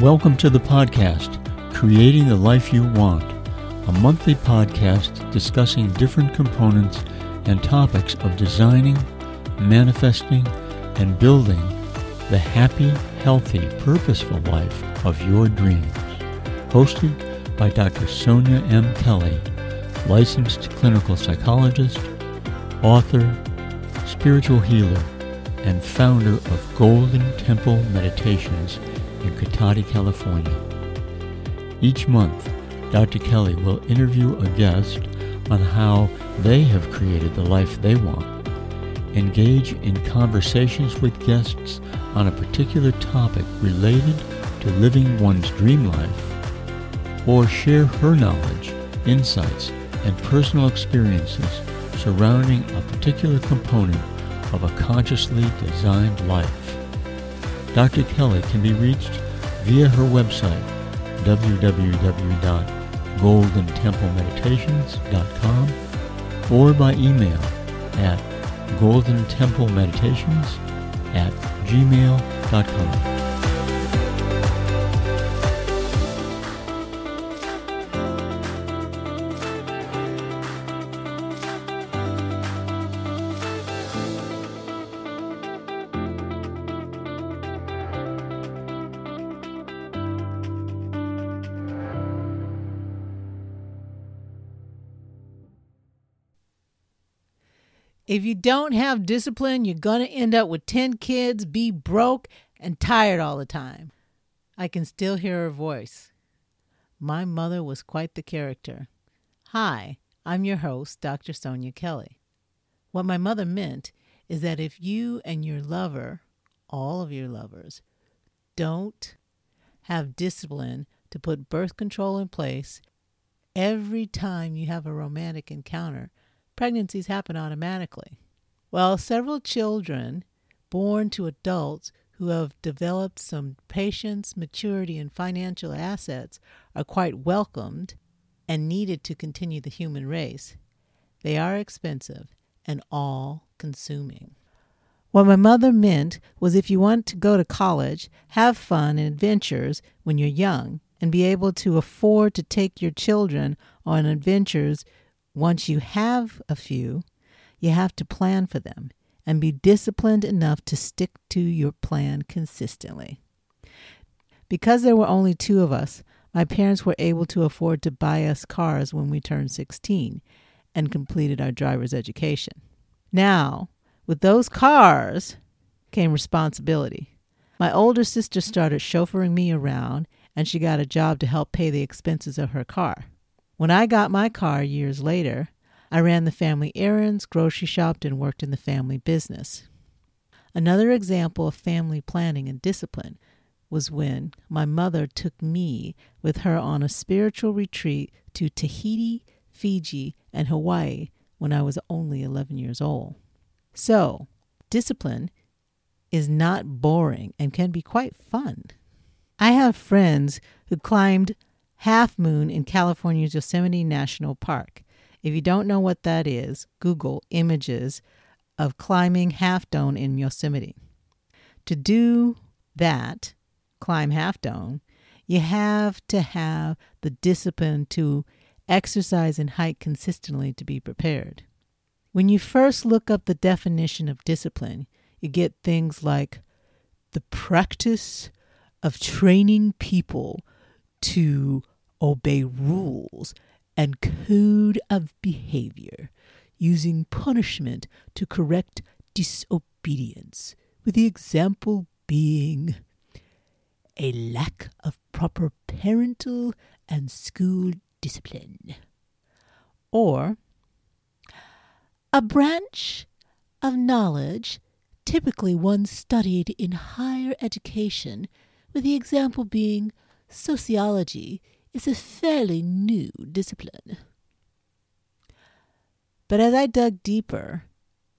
Welcome to the podcast, Creating the Life You Want, a monthly podcast discussing different components and topics of designing, manifesting, and building the happy, healthy, purposeful life of your dreams. Hosted by Dr. Sonia M. Kelly, licensed clinical psychologist, author, spiritual healer, and founder of Golden Temple Meditations in Cotati, California. Each month, Dr. Kelly will interview a guest on how they have created the life they want, engage in conversations with guests on a particular topic related to living one's dream life, or share her knowledge, insights, and personal experiences surrounding a particular component of a consciously designed life. Dr. Kelly can be reached via her website, www.goldentemplemeditations.com, or by email at goldentemplemeditations at gmail.com. If you don't have discipline, you're going to end up with 10 kids, be broke, and tired all the time. I can still hear her voice. My mother was quite the character. Hi, I'm your host, Dr. Sonia Kelly. What my mother meant is that if you and your lover, all of your lovers, don't have discipline to put birth control in place every time you have a romantic encounter, pregnancies happen automatically. Well, several children born to adults who have developed some patience, maturity, and financial assets are quite welcomed and needed to continue the human race. They are expensive and all consuming. What my mother meant was if you want to go to college, have fun and adventures when you're young, and be able to afford to take your children on adventures once you have a few, you have to plan for them and be disciplined enough to stick to your plan consistently. Because there were only two of us, my parents were able to afford to buy us cars when we turned 16 and completed our driver's education. Now, with those cars came responsibility. My older sister started chauffeuring me around, and she got a job to help pay the expenses of her car. When I got my car years later, I ran the family errands, grocery shopped, and worked in the family business. Another example of family planning and discipline was when my mother took me with her on a spiritual retreat to Tahiti, Fiji, and Hawaii when I was only 11 years old. So, discipline is not boring and can be quite fun. I have friends who climbed Half Moon in California's Yosemite National Park. If you don't know what that is, Google images of climbing Half Dome in Yosemite. To do that, climb Half Dome, you have to have the discipline to exercise and hike consistently to be prepared. When you first look up the definition of discipline, you get things like the practice of training people to obey rules and code of behavior, using punishment to correct disobedience, with the example being a lack of proper parental and school discipline. Or a branch of knowledge typically one studied in higher education, with the example being sociology is a fairly new discipline. But as I dug deeper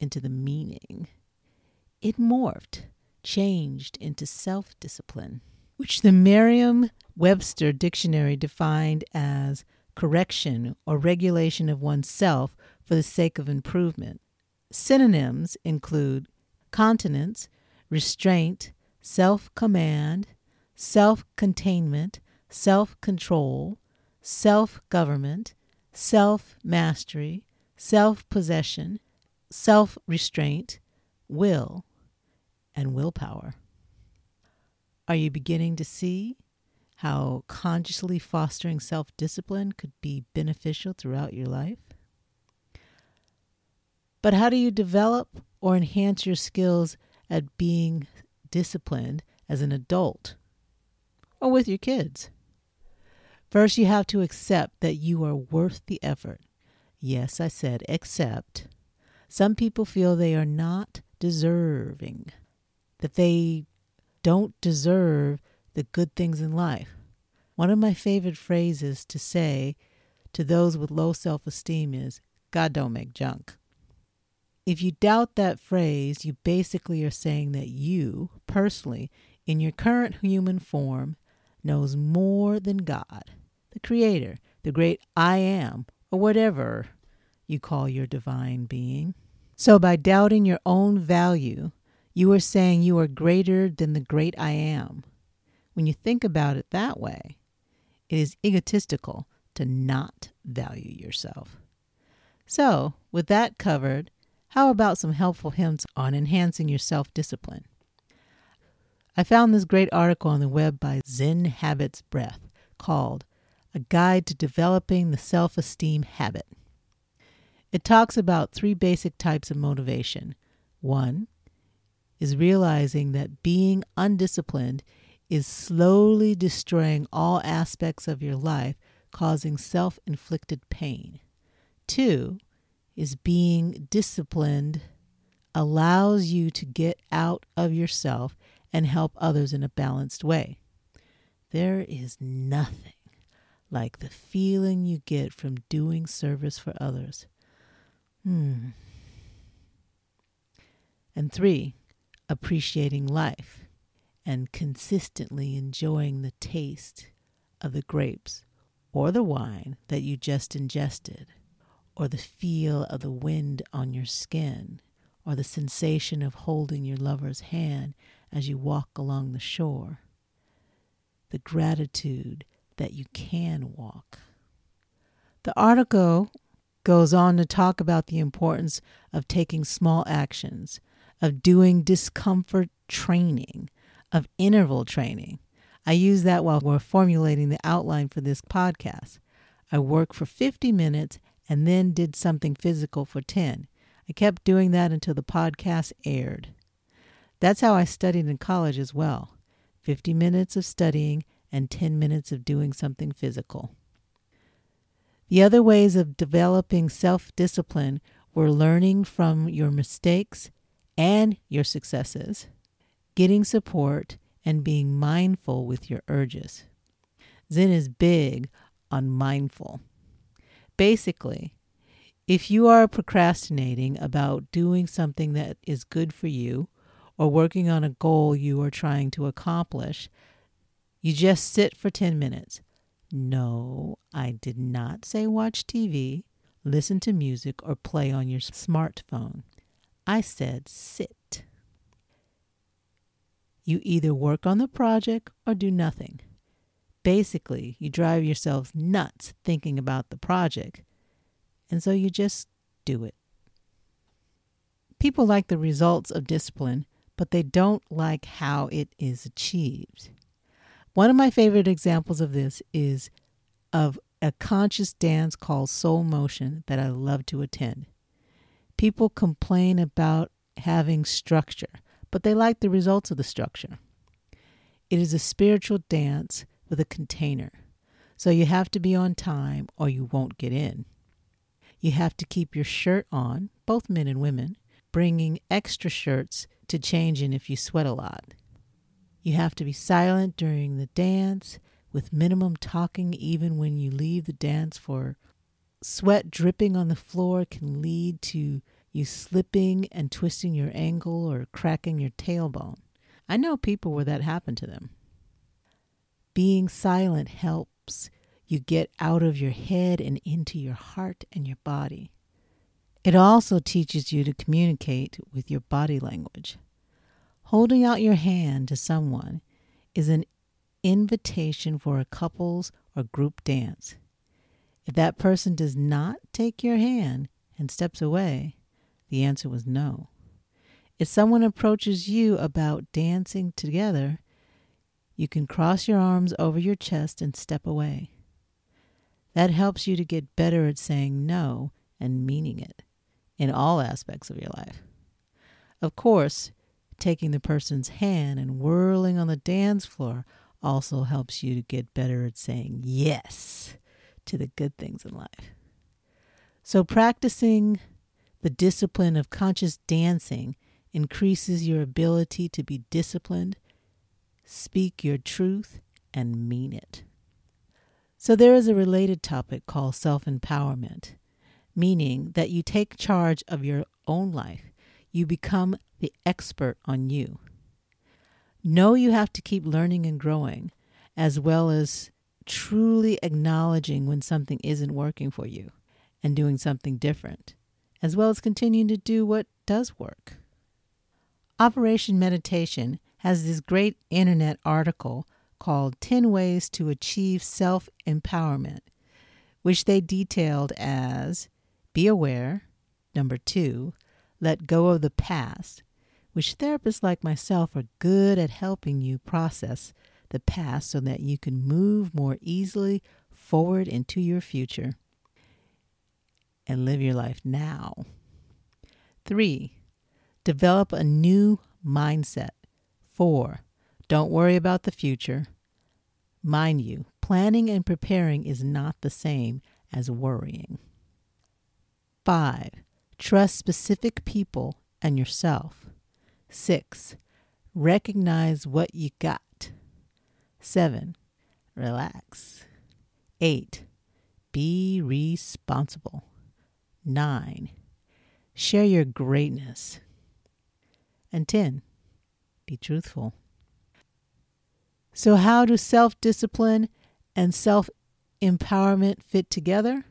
into the meaning, it morphed, changed into self discipline, which the Merriam Webster dictionary defined as correction or regulation of oneself for the sake of improvement. Synonyms include continence, restraint, self command, self containment, self control, self government, self mastery, self possession, self restraint, will, and willpower. Are you beginning to see how consciously fostering self discipline could be beneficial throughout your life? But how do you develop or enhance your skills at being disciplined as an adult or with your kids? First, you have to accept that you are worth the effort. Yes, I said accept. Some people feel they are not deserving, that they don't deserve the good things in life. One of my favorite phrases to say to those with low self esteem is God don't make junk. If you doubt that phrase, you basically are saying that you, personally, in your current human form, knows more than God, the Creator, the great I am, or whatever you call your divine being. So, by doubting your own value, you are saying you are greater than the great I am. When you think about it that way, it is egotistical to not value yourself. So, with that covered, how about some helpful hints on enhancing your self discipline? I found this great article on the web by Zen Habits Breath called A Guide to Developing the Self Esteem Habit. It talks about three basic types of motivation. One is realizing that being undisciplined is slowly destroying all aspects of your life, causing self inflicted pain. Two is being disciplined allows you to get out of yourself and help others in a balanced way. There is nothing like the feeling you get from doing service for others. Hmm. And three, appreciating life and consistently enjoying the taste of the grapes or the wine that you just ingested or the feel of the wind on your skin, or the sensation of holding your lover's hand as you walk along the shore, the gratitude that you can walk. The article goes on to talk about the importance of taking small actions, of doing discomfort training, of interval training. I use that while we're formulating the outline for this podcast. I work for 50 minutes and then did something physical for 10. I kept doing that until the podcast aired. That's how I studied in college as well 50 minutes of studying and 10 minutes of doing something physical. The other ways of developing self discipline were learning from your mistakes and your successes, getting support, and being mindful with your urges. Zen is big on mindful. Basically, if you are procrastinating about doing something that is good for you or working on a goal you are trying to accomplish, you just sit for 10 minutes. No, I did not say watch TV, listen to music, or play on your smartphone. I said sit. You either work on the project or do nothing. Basically, you drive yourself nuts thinking about the project, and so you just do it. People like the results of discipline, but they don't like how it is achieved. One of my favorite examples of this is of a conscious dance called soul motion that I love to attend. People complain about having structure, but they like the results of the structure. It is a spiritual dance with a container. So you have to be on time or you won't get in. You have to keep your shirt on, both men and women, bringing extra shirts to change in if you sweat a lot. You have to be silent during the dance with minimum talking even when you leave the dance for sweat dripping on the floor can lead to you slipping and twisting your ankle or cracking your tailbone. I know people where that happened to them. Being silent helps you get out of your head and into your heart and your body. It also teaches you to communicate with your body language. Holding out your hand to someone is an invitation for a couples or group dance. If that person does not take your hand and steps away, the answer was no. If someone approaches you about dancing together, you can cross your arms over your chest and step away. That helps you to get better at saying no and meaning it in all aspects of your life. Of course, taking the person's hand and whirling on the dance floor also helps you to get better at saying yes to the good things in life. So, practicing the discipline of conscious dancing increases your ability to be disciplined, speak your truth, and mean it. So, there is a related topic called self empowerment, meaning that you take charge of your own life. You become the expert on you. Know you have to keep learning and growing, as well as truly acknowledging when something isn't working for you and doing something different, as well as continuing to do what does work. Operation Meditation has this great internet article called 10 Ways to Achieve Self Empowerment, which they detailed as be aware, number two, let go of the past, which therapists like myself are good at helping you process the past so that you can move more easily forward into your future and live your life now. Three, develop a new mindset. Four, don't worry about the future. Mind you, planning and preparing is not the same as worrying. Five, trust specific people and yourself. Six, recognize what you got. Seven, relax. Eight, be responsible. Nine, share your greatness. And 10, be truthful. So, how do self discipline and self empowerment fit together?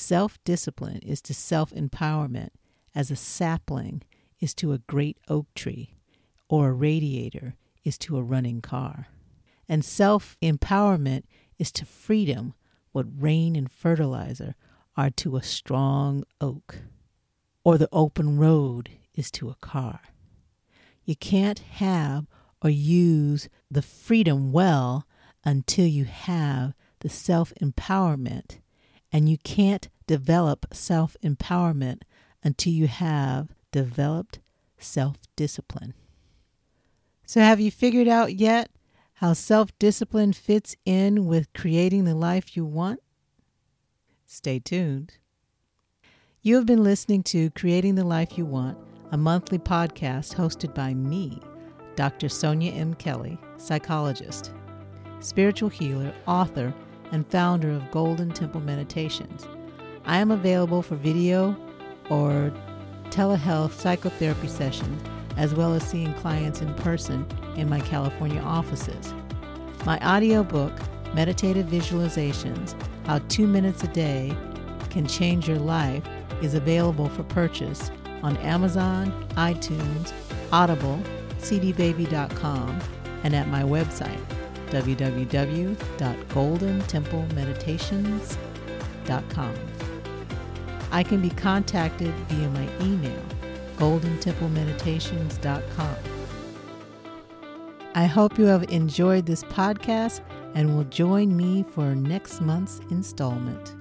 Self discipline is to self empowerment as a sapling is to a great oak tree, or a radiator is to a running car. And self empowerment is to freedom what rain and fertilizer are to a strong oak, or the open road is to a car. You can't have or use the freedom well until you have the self empowerment, and you can't develop self empowerment until you have developed self discipline. So, have you figured out yet how self discipline fits in with creating the life you want? Stay tuned. You have been listening to Creating the Life You Want, a monthly podcast hosted by me, Dr. Sonia M. Kelly, psychologist, spiritual healer, author, and founder of Golden Temple Meditations. I am available for video or telehealth psychotherapy sessions, as well as seeing clients in person in my California offices. My audiobook, Meditative Visualizations How Two Minutes a Day Can Change Your Life, is available for purchase on Amazon, iTunes, Audible, cdbaby.com, and at my website, www.goldentemplemeditations.com. I can be contacted via my email, goldentemplemeditations.com. I hope you have enjoyed this podcast and will join me for next month's installment.